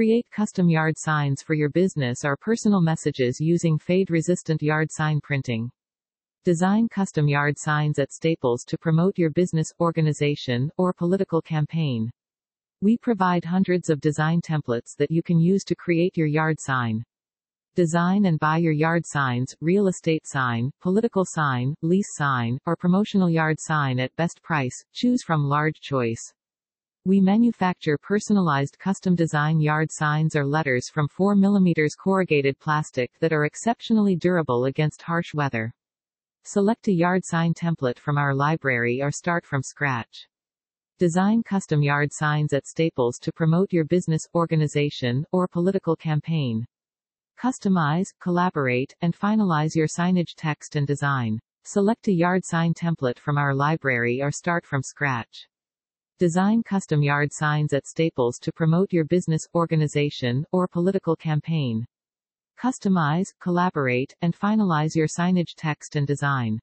Create custom yard signs for your business or personal messages using fade-resistant yard sign printing. Design custom yard signs at Staples to promote your business, organization, or political campaign. We provide hundreds of design templates that you can use to create your yard sign. Design and buy your yard signs, real estate sign, political sign, lease sign, or promotional yard sign at best price. Choose from large choice. We manufacture personalized custom design yard signs or letters from 4 mm corrugated plastic that are exceptionally durable against harsh weather. Select a yard sign template from our library or start from scratch. Design custom yard signs at Staples to promote your business, organization, or political campaign. Customize, collaborate, and finalize your signage text and design. Select a yard sign template from our library or start from scratch. Design custom yard signs at Staples to promote your business, organization, or political campaign. Customize, collaborate, and finalize your signage text and design.